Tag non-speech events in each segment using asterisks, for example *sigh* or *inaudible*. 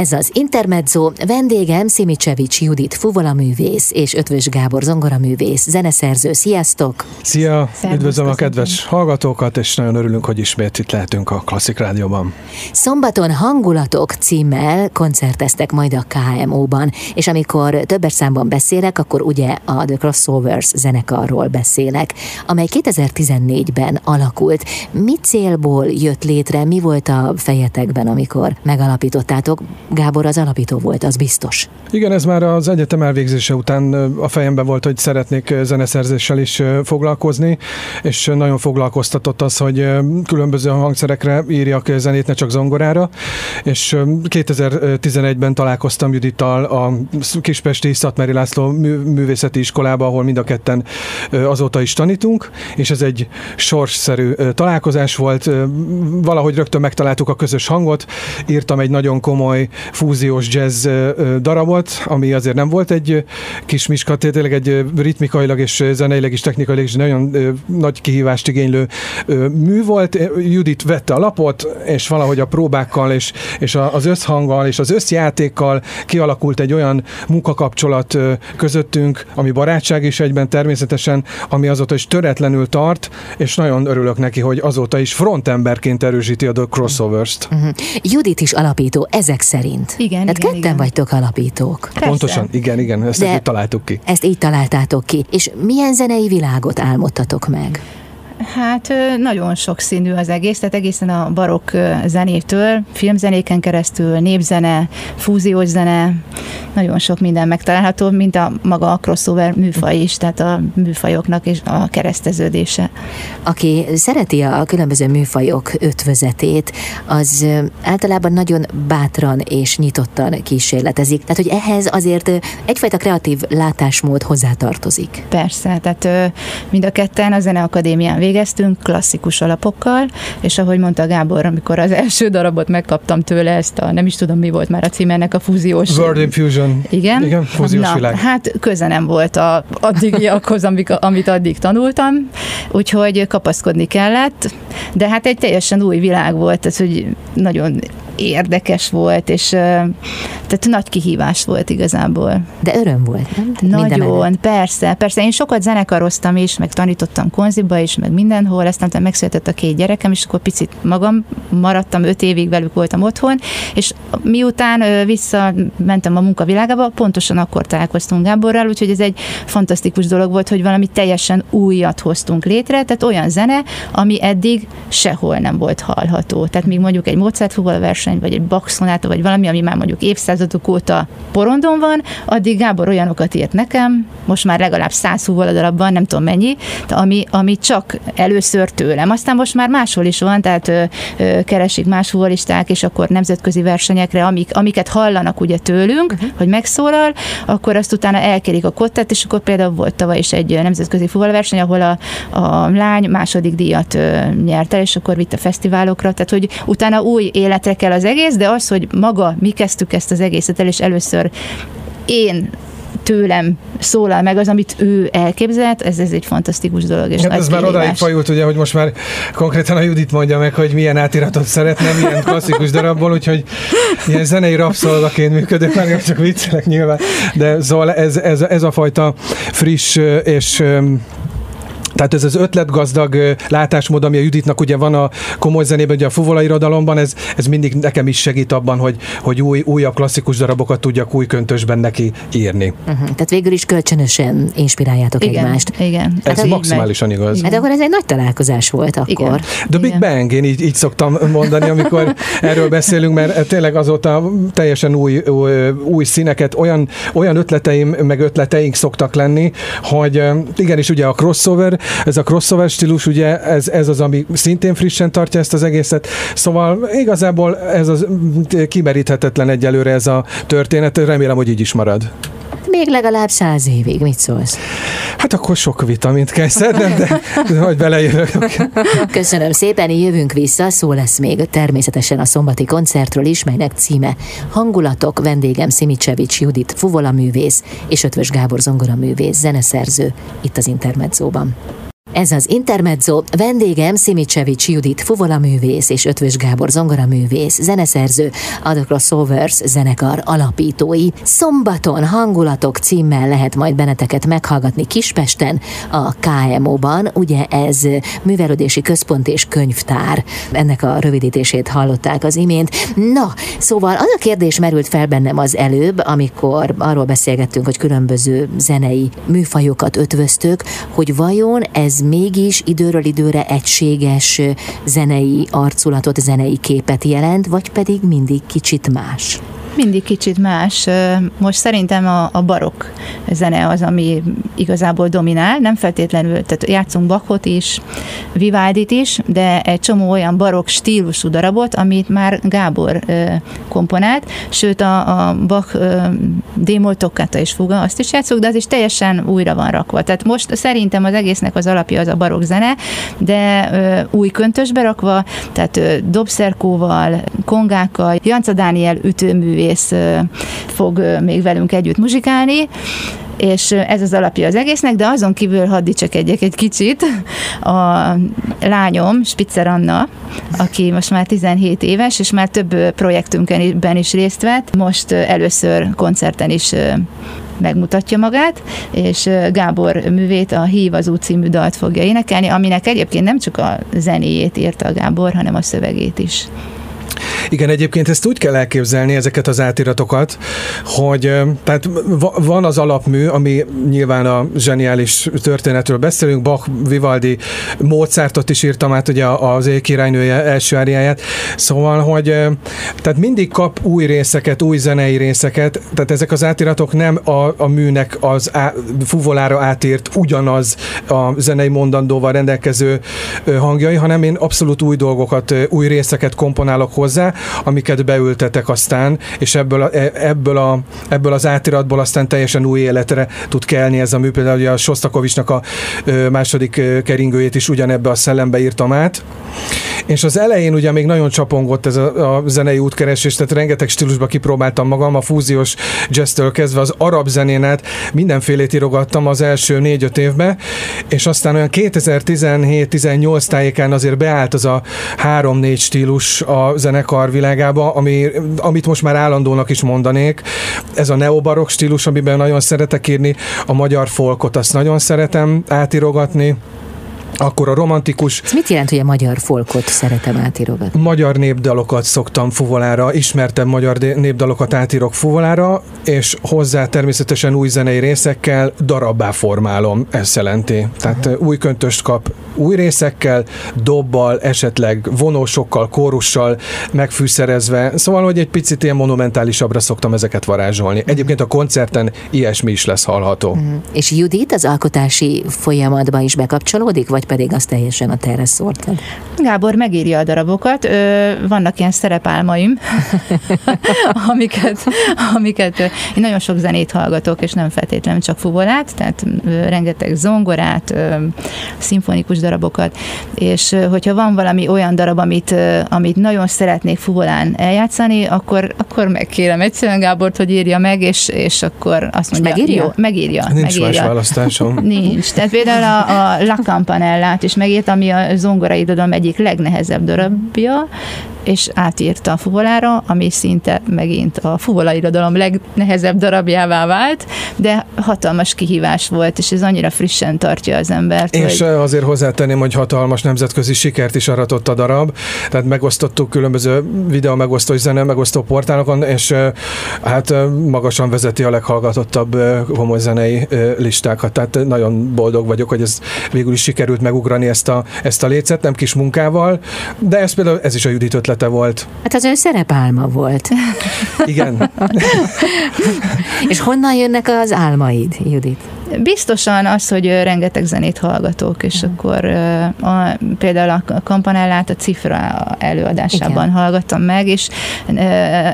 Ez az Intermezzo, vendégem Szimicsevics Judit fuvolaművész és Ötvös Gábor zongoraművész, zeneszerző. Sziasztok! Szia! Szervusz, Üdvözlöm a kedves hallgatókat, és nagyon örülünk, hogy ismét itt lehetünk a Klasszik Rádióban. Szombaton Hangulatok címmel koncerteztek majd a KMO-ban, és amikor többes számban beszélek, akkor ugye a The Crossovers zenekarról beszélek, amely 2014-ben alakult. Mi célból jött létre, mi volt a fejetekben, amikor megalapítottátok? Gábor az alapító volt, az biztos. Igen, ez már az egyetem elvégzése után a fejemben volt, hogy szeretnék zeneszerzéssel is foglalkozni, és nagyon foglalkoztatott az, hogy különböző hangszerekre írjak zenét, ne csak zongorára, és 2011-ben találkoztam Judittal a Kispesti Szatmeri László művészeti iskolába, ahol mind a ketten azóta is tanítunk, és ez egy sorsszerű találkozás volt, valahogy rögtön megtaláltuk a közös hangot, írtam egy nagyon komoly fúziós jazz darabot, ami azért nem volt egy kis miska, tényleg egy ritmikailag és zeneileg is technikailag is nagyon nagy kihívást igénylő mű volt. Judit vette a lapot, és valahogy a próbákkal és, és az összhanggal és az összjátékkal kialakult egy olyan munkakapcsolat közöttünk, ami barátság is egyben természetesen, ami azóta is töretlenül tart, és nagyon örülök neki, hogy azóta is frontemberként erősíti a The Crossovers-t. Uh-huh. Judit is alapító ezek szerint. Igen, Tehát igen, ketten igen. vagytok alapítók. Persze. Pontosan, igen, igen, ezt De- így találtuk ki. Ezt így találtátok ki. És milyen zenei világot álmodtatok meg? Hát nagyon sokszínű az egész, tehát egészen a barokk zenétől, filmzenéken keresztül, népzene, fúziós zene, nagyon sok minden megtalálható, mint a maga a crossover műfaj is, tehát a műfajoknak és a kereszteződése. Aki szereti a különböző műfajok ötvözetét, az általában nagyon bátran és nyitottan kísérletezik. Tehát, hogy ehhez azért egyfajta kreatív látásmód hozzátartozik. Persze, tehát mind a ketten a Zeneakadémián végeztünk klasszikus alapokkal, és ahogy mondta Gábor, amikor az első darabot megkaptam tőle, ezt a nem is tudom mi volt már a cím ennek a fúziós Word Infusion. Igen. Igen, fúziós Na, világ. Hát köze nem volt a addigiakhoz, amik, amit addig tanultam, úgyhogy kapaszkodni kellett, de hát egy teljesen új világ volt, ez hogy nagyon érdekes volt, és tehát nagy kihívás volt igazából. De öröm volt, nem? Tehát Nagyon, persze, persze. Én sokat zenekaroztam is, meg tanítottam konziba is, meg mindenhol, aztán megszületett a két gyerekem, és akkor picit magam maradtam, öt évig velük voltam otthon, és miután visszamentem a munkavilágába, pontosan akkor találkoztunk Gáborral, úgyhogy ez egy fantasztikus dolog volt, hogy valami teljesen újat hoztunk létre, tehát olyan zene, ami eddig sehol nem volt hallható. Tehát még mondjuk egy Mozart verseny, vagy egy Bach szonáta, vagy valami, ami már mondjuk évszázadok óta porondon van, addig Gábor olyanokat írt nekem, most már legalább száz darabban, nem tudom mennyi, de ami, ami csak először tőlem. Aztán most már máshol is van, tehát ö, ö, keresik más humoristák, és akkor nemzetközi versenyekre, amik, amiket hallanak ugye tőlünk, uh-huh. hogy megszólal, akkor azt utána elkérik a kottát, és akkor például volt tavaly is egy nemzetközi fuvolverseny, ahol a, a lány második díjat ö, nyert el, és akkor vitt a fesztiválokra, tehát hogy utána új életre kell az egész, de az, hogy maga mi kezdtük ezt az egészet el, és először én tőlem szólal meg az, amit ő elképzelt, ez, ez egy fantasztikus dolog. És Hát nagy ez már kihívás. odáig fajult, ugye, hogy most már konkrétan a Judit mondja meg, hogy milyen átiratot szeretne, milyen *laughs* klasszikus darabból, úgyhogy ilyen zenei rabszolgaként működök, már csak viccelek nyilván, de szóval ez, ez, ez a fajta friss és tehát ez az ötletgazdag látásmód, ami a Juditnak ugye van a komoly zenében, ugye a fuvola irodalomban, ez, ez mindig nekem is segít abban, hogy, hogy új, újabb klasszikus darabokat tudjak új köntösben neki írni. Uh-huh. Tehát végül is kölcsönösen inspiráljátok igen, egymást. Igen. Ez így megy. maximálisan igaz. Hát akkor ez egy nagy találkozás volt akkor. Igen. The Big Igen. Bang, én így, így szoktam mondani, amikor *laughs* erről beszélünk, mert tényleg azóta teljesen új, új, új színeket, olyan, olyan ötleteim, meg ötleteink szoktak lenni, hogy igenis ugye a crossover, ez a crossover stílus, ugye ez, ez az, ami szintén frissen tartja ezt az egészet, szóval igazából ez az kimeríthetetlen egyelőre ez a történet, remélem, hogy így is marad. Még legalább száz évig, mit szólsz? Hát akkor sok vitamint kell szednem, de, hogy belejövök. Köszönöm szépen, jövünk vissza, szó lesz még természetesen a szombati koncertről is, melynek címe Hangulatok, vendégem Szimicsevics Judit, fuvola művész és Ötvös Gábor zongoraművész, zeneszerző, itt az Intermedzóban. Ez az Intermezzo, vendégem Szimicsevics Judit fuvolaművész és Ötvös Gábor zongoraművész, zeneszerző, a The zenekar alapítói. Szombaton hangulatok címmel lehet majd benneteket meghallgatni Kispesten, a KMO-ban, ugye ez művelődési központ és könyvtár. Ennek a rövidítését hallották az imént. Na, szóval az a kérdés merült fel bennem az előbb, amikor arról beszélgettünk, hogy különböző zenei műfajokat ötvöztök, hogy vajon ez mégis időről időre egységes zenei arculatot, zenei képet jelent, vagy pedig mindig kicsit más? Mindig kicsit más. Most szerintem a, a barokk zene az, ami igazából dominál, nem feltétlenül, tehát játszunk Bachot is, Vivaldit is, de egy csomó olyan barokk stílusú darabot, amit már Gábor komponált, sőt a, a Bach démol toccata és fuga, azt is játszunk, de az is teljesen újra van rakva. Tehát most szerintem az egésznek az alapja az a barokk zene, de új köntösbe rakva, tehát dobszerkóval, kongákkal, Janca Dániel ütőművé művész fog még velünk együtt muzsikálni, és ez az alapja az egésznek, de azon kívül hadd dicsekedjek egy kicsit. A lányom, Spitzer Anna, aki most már 17 éves, és már több projektünkben is részt vett, most először koncerten is megmutatja magát, és Gábor művét, a Hív az út című dalt fogja énekelni, aminek egyébként nem csak a zenéjét írta a Gábor, hanem a szövegét is. Igen, egyébként ezt úgy kell elképzelni, ezeket az átiratokat, hogy tehát van az alapmű, ami nyilván a zseniális történetről beszélünk, Bach, Vivaldi, Mozartot is írtam át, ugye az Éj királynője első áriáját, szóval, hogy tehát mindig kap új részeket, új zenei részeket, tehát ezek az átiratok nem a, a műnek az á, fuvolára átírt ugyanaz a zenei mondandóval rendelkező hangjai, hanem én abszolút új dolgokat, új részeket komponálok hozzá, amiket beültetek aztán, és ebből, a, e, ebből, a, ebből az átiratból aztán teljesen új életre tud kelni ez a mű. Például a Sostakovicsnak a második keringőjét is ugyanebbe a szellembe írtam át. És az elején ugye még nagyon csapongott ez a, a zenei útkeresés, tehát rengeteg stílusba kipróbáltam magam, a fúziós jazztől kezdve az arab zenén át mindenfélét írogattam az első négy-öt évben, és aztán olyan 2017-18 tájékán azért beállt az a három-négy stílus a zenekar világába, ami, amit most már állandónak is mondanék. Ez a neobarok stílus, amiben nagyon szeretek írni, a magyar folkot azt nagyon szeretem átirogatni, akkor a romantikus... Ez mit jelent, hogy a magyar folkot szeretem átírogatni? Magyar népdalokat szoktam fuvolára, ismertem magyar népdalokat átírok fuvolára, és hozzá természetesen új zenei részekkel darabbá formálom, ezt jelenti. Tehát uh-huh. új köntöst kap új részekkel, dobbal, esetleg vonósokkal, kórussal megfűszerezve, szóval, hogy egy picit ilyen monumentálisabbra szoktam ezeket varázsolni. Egyébként a koncerten ilyesmi is lesz hallható. Uh-huh. És Judit az alkotási folyamatba is bekapcsolódik, vagy pedig az teljesen a terre szórtad? Gábor megírja a darabokat, vannak ilyen szerepálmaim, *laughs* amiket, amiket én nagyon sok zenét hallgatok, és nem feltétlenül csak fuvolát, tehát rengeteg zongorát, szimfonikus darabokat, és hogyha van valami olyan darab, amit, amit nagyon szeretnék fuvolán eljátszani, akkor, akkor megkérem egyszerűen Gábort, hogy írja meg, és, és akkor azt mondja, megírja? Jó, megírja. Nincs megírja. más választásom. Nincs. Tehát például a, a La Campanellát is megírt, ami a zongorai irodalom egyik legnehezebb darabja, és átírta a fuvolára, ami szinte megint a fuvola irodalom legnehezebb darabjává vált, de hatalmas kihívás volt, és ez annyira frissen tartja az embert. És hogy... azért hozzátenném, hogy hatalmas nemzetközi sikert is aratott a darab, tehát megosztottuk különböző videó megosztó és zene megosztó portálokon, és hát magasan vezeti a leghallgatottabb homoly zenei listákat, tehát nagyon boldog vagyok, hogy ez végül is sikerült megugrani ezt a, ezt a lécet, nem kis munkával, de ez például ez is a Judit ötlete volt. Hát az ön szerepálma volt. Igen. *laughs* És honnan jönnek az álmaid, Judit? Biztosan az, hogy rengeteg zenét hallgatok, és uh-huh. akkor a, például a kampanellát a Cifra előadásában igen. hallgattam meg, és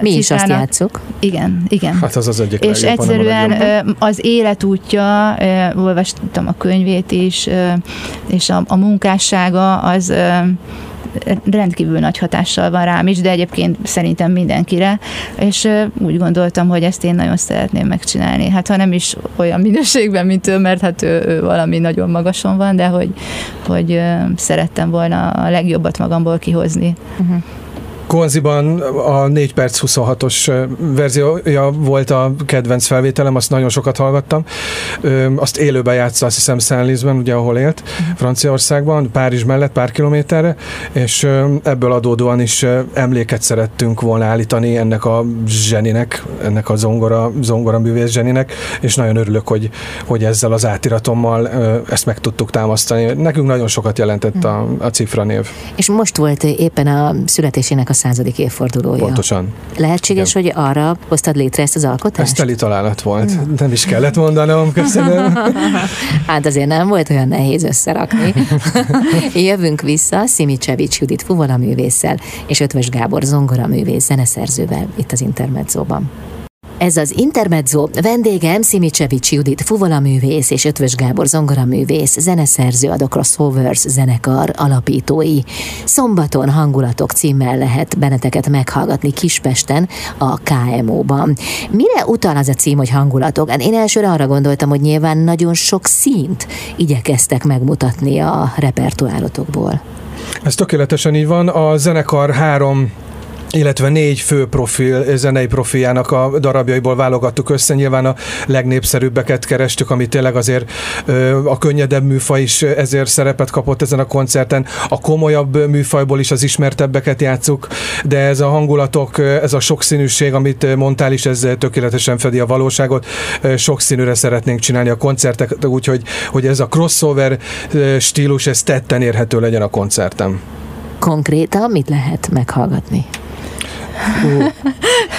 mi is azt játszuk. Igen, igen. Hát az az egyik És egyszerűen az életútja, olvastam a könyvét is, és a, a munkássága az rendkívül nagy hatással van rám is, de egyébként szerintem mindenkire, és úgy gondoltam, hogy ezt én nagyon szeretném megcsinálni. Hát ha nem is olyan minőségben, mint ő, mert hát ő, ő valami nagyon magason van, de hogy, hogy szerettem volna a legjobbat magamból kihozni. Uh-huh. Konziban a 4 perc 26-os verziója volt a kedvenc felvételem, azt nagyon sokat hallgattam. Azt élőben játsza, azt hiszem Szenlizben, ugye ahol élt, Franciaországban, Párizs mellett pár kilométerre, és ebből adódóan is emléket szerettünk volna állítani ennek a zseninek, ennek a zongora, zongora művész zseninek, és nagyon örülök, hogy, hogy ezzel az átiratommal ezt meg tudtuk támasztani. Nekünk nagyon sokat jelentett a, a cifra név. És most volt éppen a születésének a századik évfordulója. Pontosan. Lehetséges, Igen. hogy arra hoztad létre ezt az alkotást? Ez teli találat volt. Hmm. Nem is kellett mondanom, köszönöm. *laughs* hát azért nem volt olyan nehéz összerakni. *laughs* Jövünk vissza Szimicsevics Judit fuvola művésszel és Ötvös Gábor zongora művész zeneszerzővel itt az Intermedzóban. Ez az Intermezzo vendégem Szimicsevics Judit fuvola művész és Ötvös Gábor zongora művész, zeneszerző a The Crossovers zenekar alapítói. Szombaton hangulatok címmel lehet benneteket meghallgatni Kispesten a KMO-ban. Mire utal az a cím, hogy hangulatok? Hát én elsőre arra gondoltam, hogy nyilván nagyon sok színt igyekeztek megmutatni a repertoárotokból. Ez tökéletesen így van. A zenekar három illetve négy fő profil, zenei profiljának a darabjaiból válogattuk össze. Nyilván a legnépszerűbbeket kerestük, ami tényleg azért a könnyedebb műfaj is ezért szerepet kapott ezen a koncerten. A komolyabb műfajból is az ismertebbeket játszuk, de ez a hangulatok, ez a sokszínűség, amit mondtál is, ez tökéletesen fedi a valóságot. Sokszínűre szeretnénk csinálni a koncertek, úgyhogy hogy ez a crossover stílus, ez tetten érhető legyen a koncertem. Konkrétan mit lehet meghallgatni? 哈 *laughs* 哈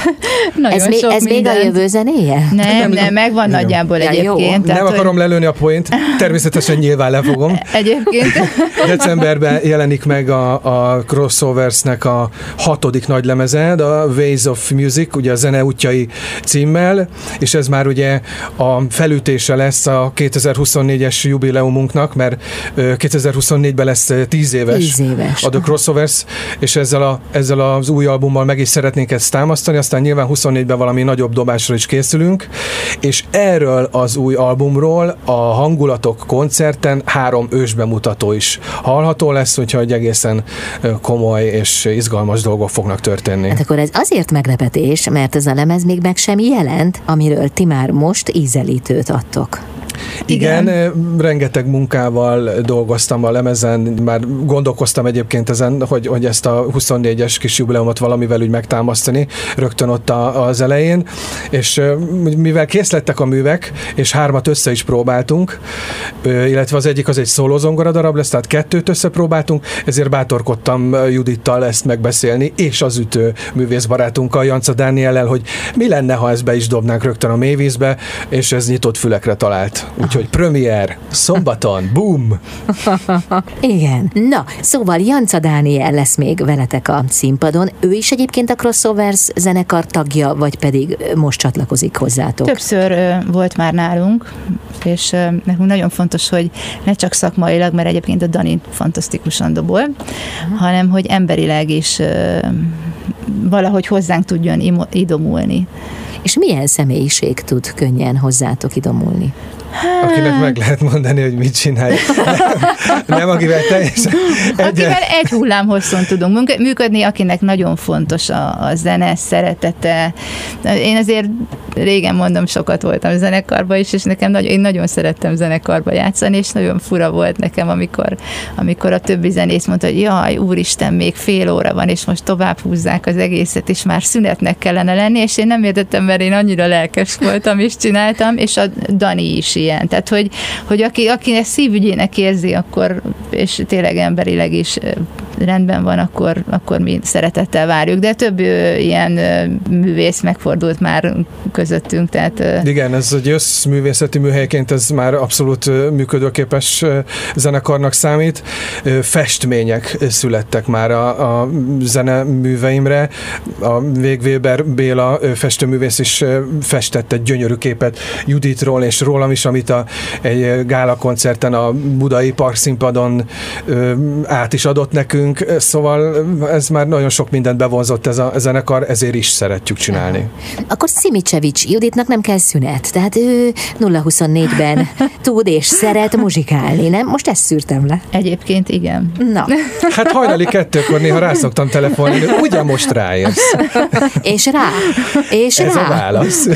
*laughs* ez még, ez még a jövő zenéje? Nem, nem, nem megvan nem. nagyjából ja, egyébként. Tehát, nem akarom hogy... lelőni a point, természetesen nyilván lefogom. *laughs* Egyébként. *laughs* Decemberben jelenik meg a, a Crossoversnek a hatodik nagy lemeze, a Ways of Music, ugye a zene útjai címmel, és ez már ugye a felütése lesz a 2024-es jubileumunknak, mert 2024-ben lesz 10 éves, 10 éves. a The Crossovers, és ezzel, a, ezzel az új albummal meg is szeretnénk ezt támasztani, aztán nyilván 24-ben valami nagyobb dobásra is készülünk, és erről az új albumról a hangulatok koncerten három ősbemutató is hallható lesz, úgyhogy egészen komoly és izgalmas dolgok fognak történni. Hát akkor ez azért meglepetés, mert ez a lemez még meg sem jelent, amiről ti már most ízelítőt adtok. Igen, Igen, rengeteg munkával dolgoztam a lemezen, már gondolkoztam egyébként ezen, hogy, hogy ezt a 24-es kis jubileumot valamivel úgy megtámasztani, rögtön ott a, az elején, és mivel kész lettek a művek, és hármat össze is próbáltunk, illetve az egyik az egy szólózongora darab lesz, tehát kettőt összepróbáltunk, ezért bátorkodtam Judittal ezt megbeszélni, és az ütő művészbarátunkkal, Janca Dániellel, hogy mi lenne, ha ezt be is dobnánk rögtön a mélyvízbe, és ez nyitott fülekre talált. Úgyhogy premier, szombaton, boom! Igen. Na, szóval Janca Dániel lesz még veletek a színpadon. Ő is egyébként a Crossovers zenekar tagja, vagy pedig most csatlakozik hozzátok? Többször ö, volt már nálunk, és ö, nekünk nagyon fontos, hogy ne csak szakmailag, mert egyébként a Dani fantasztikusan dobol, uh-huh. hanem hogy emberileg is ö, valahogy hozzánk tudjon idomulni. És milyen személyiség tud könnyen hozzátok idomulni? Akinek meg lehet mondani, hogy mit csinálj. Nem, nem akivel teljesen Akivel egy hullám hosszon tudunk működni, akinek nagyon fontos a, a zene, szeretete. Én azért régen mondom, sokat voltam zenekarban is, és nekem nagyon, én nagyon szerettem zenekarba játszani, és nagyon fura volt nekem, amikor, amikor a többi zenész mondta, hogy jaj, úristen, még fél óra van, és most tovább húzzák az egészet, és már szünetnek kellene lenni, és én nem értettem, mert én annyira lelkes voltam, és csináltam, és a Dani is ilyen. Tehát, hogy, hogy aki, aki ezt szívügyének érzi, akkor, és tényleg emberileg is rendben van, akkor, akkor mi szeretettel várjuk. De több ilyen művész megfordult már közöttünk. Tehát, Igen, ez egy összművészeti műhelyként ez már abszolút működőképes zenekarnak számít. Festmények születtek már a, a zeneműveimre. A Végvéber Béla festőművész is festett egy gyönyörű képet Juditról és rólam is, amit a, egy gála koncerten a Budai Parkszínpadon át is adott nekünk, velünk, szóval ez már nagyon sok mindent bevonzott ez a zenekar, ezért is szeretjük csinálni. Akkor Szimicsevics Juditnak nem kell szünet, tehát ő 0-24-ben tud és szeret muzsikálni, nem? Most ezt szűrtem le. Egyébként igen. Na. Hát hajnali kettőkor néha rászoktam telefonálni, ugye most rájössz. És rá. És Ez rá. a válasz.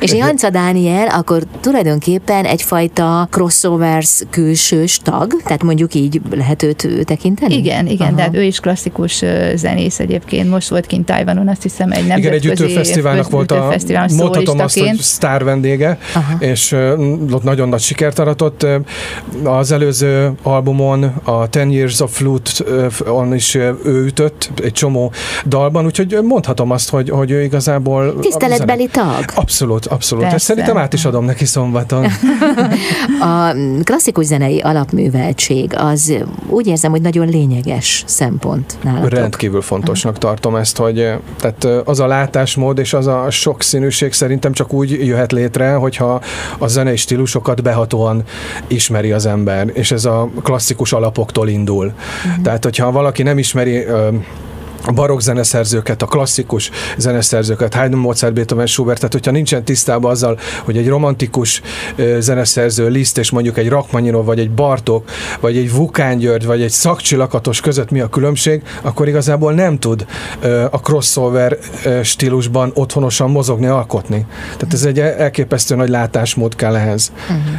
És Janca Dániel akkor tulajdonképpen egyfajta crossovers külsős tag, tehát mondjuk így lehet őt tekinteni? Igen, igen, Aha. de hát ő is klasszikus zenész egyébként. Most volt kint Tajvanon, azt hiszem egy Igen, egy nemzetközi ütőfesztiválnak volt a, mondhatom azt, hogy sztár vendége, Aha. és ott nagyon nagy sikert aratott. Az előző albumon, a Ten Years of Flute-on is ő ütött egy csomó dalban, úgyhogy mondhatom azt, hogy, hogy ő igazából... Tiszteletbeli tag. Abszolút, abszolút. Ezt Persze. szerintem át is adom neki szombaton. *laughs* A klasszikus zenei alapműveltség az úgy érzem, hogy nagyon lényeges szempont nálatok. Rendkívül fontosnak tartom ezt, hogy eh, tehát eh, az a látásmód és az a sokszínűség szerintem csak úgy jöhet létre, hogyha a zenei stílusokat behatóan ismeri az ember, és ez a klasszikus alapoktól indul. Tehát, hogyha valaki nem ismeri a barokk zeneszerzőket, a klasszikus zeneszerzőket, Haydn, Mozart, Beethoven, Schubert, tehát hogyha nincsen tisztában azzal, hogy egy romantikus zeneszerző Liszt és mondjuk egy Rachmaninov, vagy egy Bartók, vagy egy Vukán György, vagy egy szakcsilakatos között mi a különbség, akkor igazából nem tud a crossover stílusban otthonosan mozogni, alkotni. Tehát ez egy elképesztő nagy látásmód kell ehhez.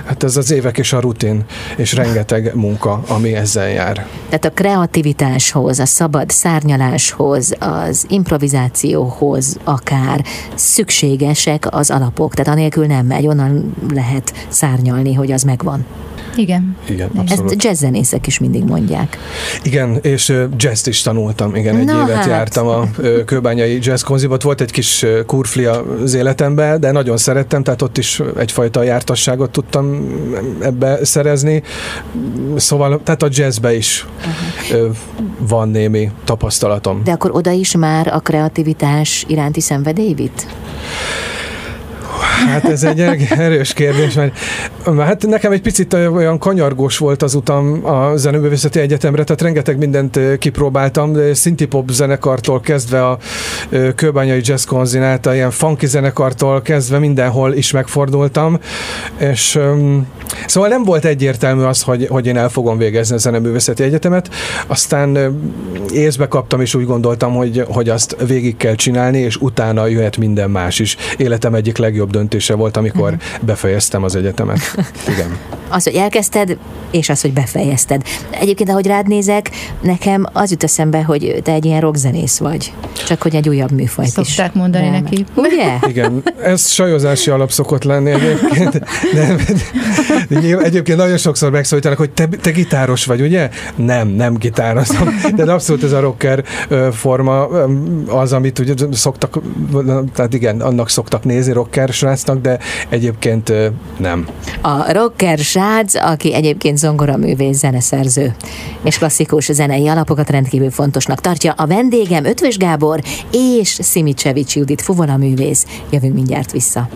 Hát ez az évek és a rutin, és rengeteg munka, ami ezzel jár. Tehát a kreativitáshoz, a szabad szárnyaláshoz, az improvizációhoz akár szükségesek az alapok. Tehát anélkül nem megy, onnan lehet szárnyalni, hogy az megvan. Igen. Igen, Ezt abszolút. jazzzenészek is mindig mondják. Igen, és jazzt is tanultam, igen, egy Na évet hát. jártam a kőbányai jazz volt egy kis kurfli az életemben, de nagyon szerettem, tehát ott is egyfajta jártasságot tudtam ebbe szerezni, szóval tehát a jazzbe is ö, van némi tapasztalatom. De akkor oda is már a kreativitás iránti szenvedély vitt? Hát ez egy er- erős kérdés, mert hát nekem egy picit olyan kanyargós volt az utam a Zenőművészeti Egyetemre, tehát rengeteg mindent kipróbáltam, de szintipop zenekartól kezdve a kőbányai jazz konzinálta, ilyen funky zenekartól kezdve mindenhol is megfordultam, és szóval nem volt egyértelmű az, hogy, hogy én el fogom végezni a Zeneművészeti Egyetemet, aztán észbe kaptam, és úgy gondoltam, hogy, hogy azt végig kell csinálni, és utána jöhet minden más is. Életem egyik legjobb döntése volt, amikor befejeztem az egyetemet. Igen. *laughs* Az, hogy elkezdted, és az, hogy befejezted. Egyébként, ahogy rád nézek, nekem az jut eszembe, hogy te egy ilyen rockzenész vagy. Csak hogy egy újabb műfajt is. Szokták mondani beemel. neki. Ugye? *laughs* Igen, ez sajozási alap szokott lenni egyébként. *laughs* De, de nyilván- egyébként nagyon sokszor megszólítanak, hogy te, te gitáros vagy, ugye? Nem, nem gitározom. De abszolút ez a rocker forma az, amit ugye szoktak, tehát igen, annak szoktak nézni rocker srácnak, de egyébként nem. A rocker srác, aki egyébként zongoraművész, zeneszerző, és klasszikus zenei alapokat rendkívül fontosnak tartja. A vendégem Ötvös Gábor és Szimicsevics Judit fuvolaművész. Jövünk mindjárt vissza.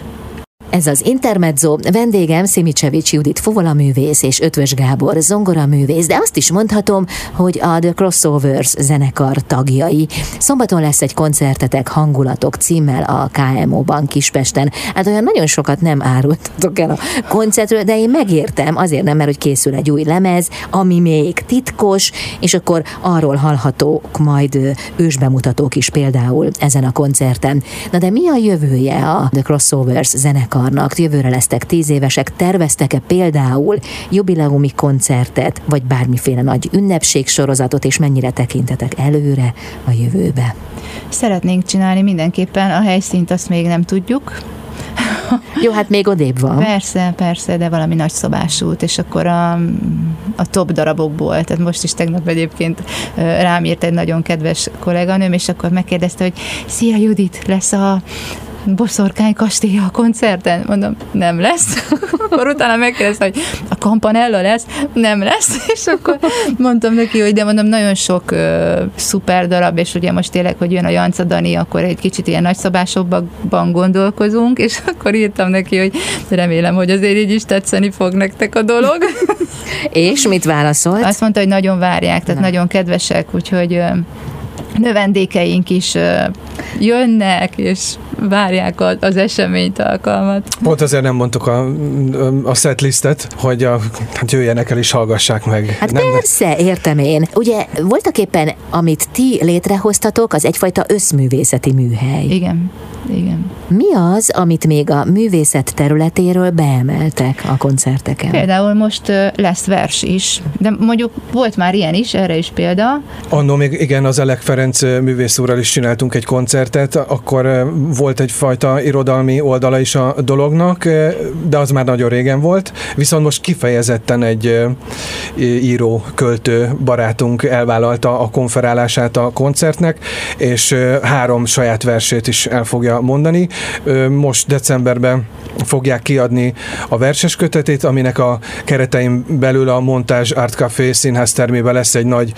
Ez az Intermezzo, vendégem Szimicsevics Judit fuvolaművész és Ötvös Gábor zongoraművész, de azt is mondhatom, hogy a The Crossovers zenekar tagjai. Szombaton lesz egy koncertetek Hangulatok címmel a KMO-ban Kispesten. Hát olyan nagyon sokat nem árultatok el a koncertről, de én megértem, azért nem, mert hogy készül egy új lemez, ami még titkos, és akkor arról hallhatók majd ősbemutatók is például ezen a koncerten. Na de mi a jövője a The Crossovers zenekarnak? Jövőre lesztek tíz évesek, terveztek-e például jubileumi koncertet, vagy bármiféle nagy ünnepségsorozatot, és mennyire tekintetek előre a jövőbe? Szeretnénk csinálni mindenképpen, a helyszínt azt még nem tudjuk. *laughs* Jó, hát még odébb van. Persze, persze, de valami nagy szobásút, és akkor a, a top darabokból, tehát most is tegnap egyébként rám írt egy nagyon kedves kolléganőm, és akkor megkérdezte, hogy szia Judit, lesz a boszorkány kastély a koncerten? Mondom, nem lesz. *laughs* akkor utána megkérdezte, hogy a kampanella lesz? Nem lesz. *laughs* És akkor mondtam neki, hogy de mondom, nagyon sok uh, szuper darab, és ugye most tényleg, hogy jön a Janca Dani, akkor egy kicsit ilyen nagyszabásokban gondolkozunk, és *laughs* akkor írtam neki, hogy remélem, hogy azért így is tetszeni fog nektek a dolog. és mit válaszolt? Azt mondta, hogy nagyon várják, tehát Na. nagyon kedvesek, úgyhogy növendékeink is jönnek, és várják az eseményt, alkalmat. Pont azért nem mondtuk a, a setlistet, hogy a, hát jöjjenek el és hallgassák meg. Hát nem, persze, értem én. Ugye voltak éppen, amit ti létrehoztatok, az egyfajta összművészeti műhely. Igen. Igen. Mi az, amit még a művészet területéről beemeltek a koncerteken? Például most lesz vers is, de mondjuk volt már ilyen is, erre is példa. Annó még igen, az Elek Ferenc művész úrral is csináltunk egy koncertet, akkor volt egyfajta irodalmi oldala is a dolognak, de az már nagyon régen volt, viszont most kifejezetten egy író, költő barátunk elvállalta a konferálását a koncertnek, és három saját versét is el fogja mondani. Most decemberben fogják kiadni a verses kötetét, aminek a keretein belül a Montázs Art Café színház termében lesz egy nagy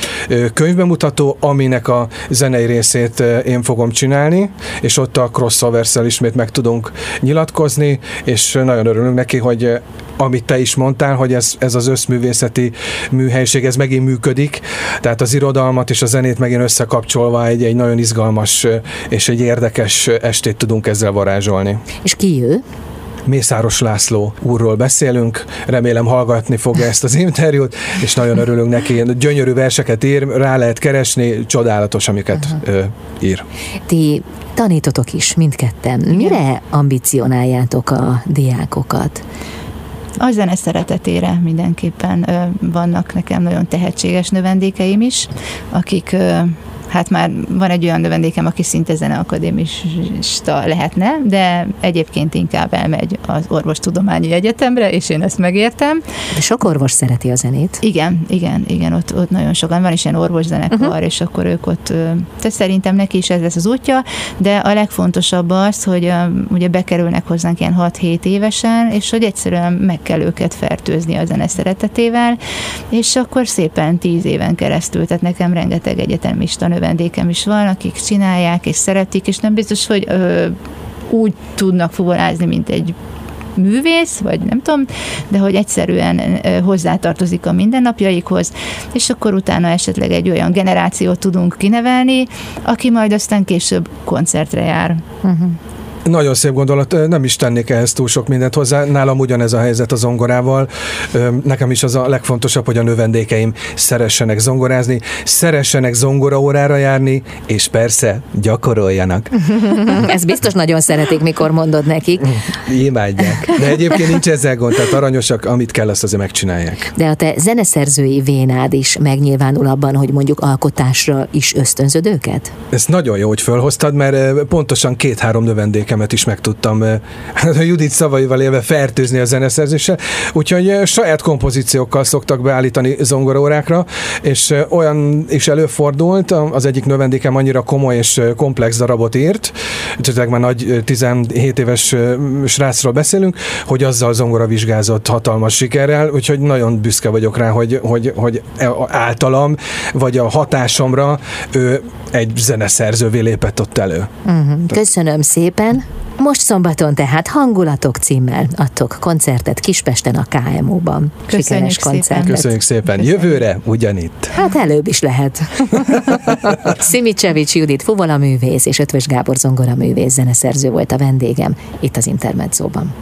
könyvbemutató, aminek a zenei részét én fogom csinálni, és ott a crossovers ismét meg tudunk nyilatkozni, és nagyon örülünk neki, hogy amit te is mondtál, hogy ez, ez az összművészeti műhelység, ez megint működik, tehát az irodalmat és a zenét megint összekapcsolva egy, egy nagyon izgalmas és egy érdekes estét tudunk ezzel varázsolni. És ki jő? Mészáros László úrról beszélünk, remélem hallgatni fogja ezt az interjút, és nagyon örülünk neki. Gyönyörű verseket ír, rá lehet keresni, csodálatos, amiket uh-huh. ír. Ti tanítotok is mindketten. Mire ambicionáljátok a diákokat? A zene szeretetére mindenképpen vannak nekem nagyon tehetséges növendékeim is, akik hát már van egy olyan növendékem, aki szinte zeneakadémista lehetne, de egyébként inkább elmegy az orvostudományi egyetemre, és én ezt megértem. De sok orvos szereti a zenét. Igen, igen, igen, ott, ott nagyon sokan van is ilyen orvoszenekar, uh-huh. és akkor ők ott, tehát szerintem neki is ez lesz az útja, de a legfontosabb az, hogy ugye bekerülnek hozzánk ilyen 6-7 évesen, és hogy egyszerűen meg kell őket fertőzni a zene szeretetével, és akkor szépen 10 éven keresztül, tehát nekem rengeteg egyetemista növendékem is van, akik csinálják és szeretik, és nem biztos, hogy ö, úgy tudnak fuvolázni, mint egy művész, vagy nem tudom, de hogy egyszerűen hozzátartozik a mindennapjaikhoz, és akkor utána esetleg egy olyan generációt tudunk kinevelni, aki majd aztán később koncertre jár. Uh-huh. Nagyon szép gondolat, nem is tennék ehhez túl sok mindent hozzá. Nálam ugyanez a helyzet a zongorával. Nekem is az a legfontosabb, hogy a növendékeim szeressenek zongorázni, szeressenek zongoraórára járni, és persze gyakoroljanak. *laughs* Ez biztos nagyon szeretik, mikor mondod nekik. *laughs* Imádják. De egyébként nincs ezzel gond, tehát aranyosak, amit kell, azt azért megcsinálják. De a te zeneszerzői vénád is megnyilvánul abban, hogy mondjuk alkotásra is ösztönzöd őket? Ez nagyon jó, hogy fölhoztad, mert pontosan két-három növendékem énekemet is meg tudtam hát a Judit szavaival élve fertőzni a zeneszerzéssel, úgyhogy saját kompozíciókkal szoktak beállítani zongorórákra, és olyan is előfordult, az egyik növendékem annyira komoly és komplex darabot írt, tehát már nagy 17 éves srácról beszélünk, hogy azzal zongora vizsgázott hatalmas sikerrel, úgyhogy nagyon büszke vagyok rá, hogy, hogy, hogy e, általam, vagy a hatásomra ő egy zeneszerzővé lépett ott elő. Uh-huh. Köszönöm szépen. Most szombaton tehát Hangulatok címmel adtok koncertet Kispesten a KMO-ban. Köszönjük szépen. Köszönjük szépen. Köszönjük. Jövőre ugyanitt. Hát előbb is lehet. *laughs* Szimicsevics Judit fuvola művész és Ötvös Gábor zongora művész zeneszerző volt a vendégem itt az Intermedzóban.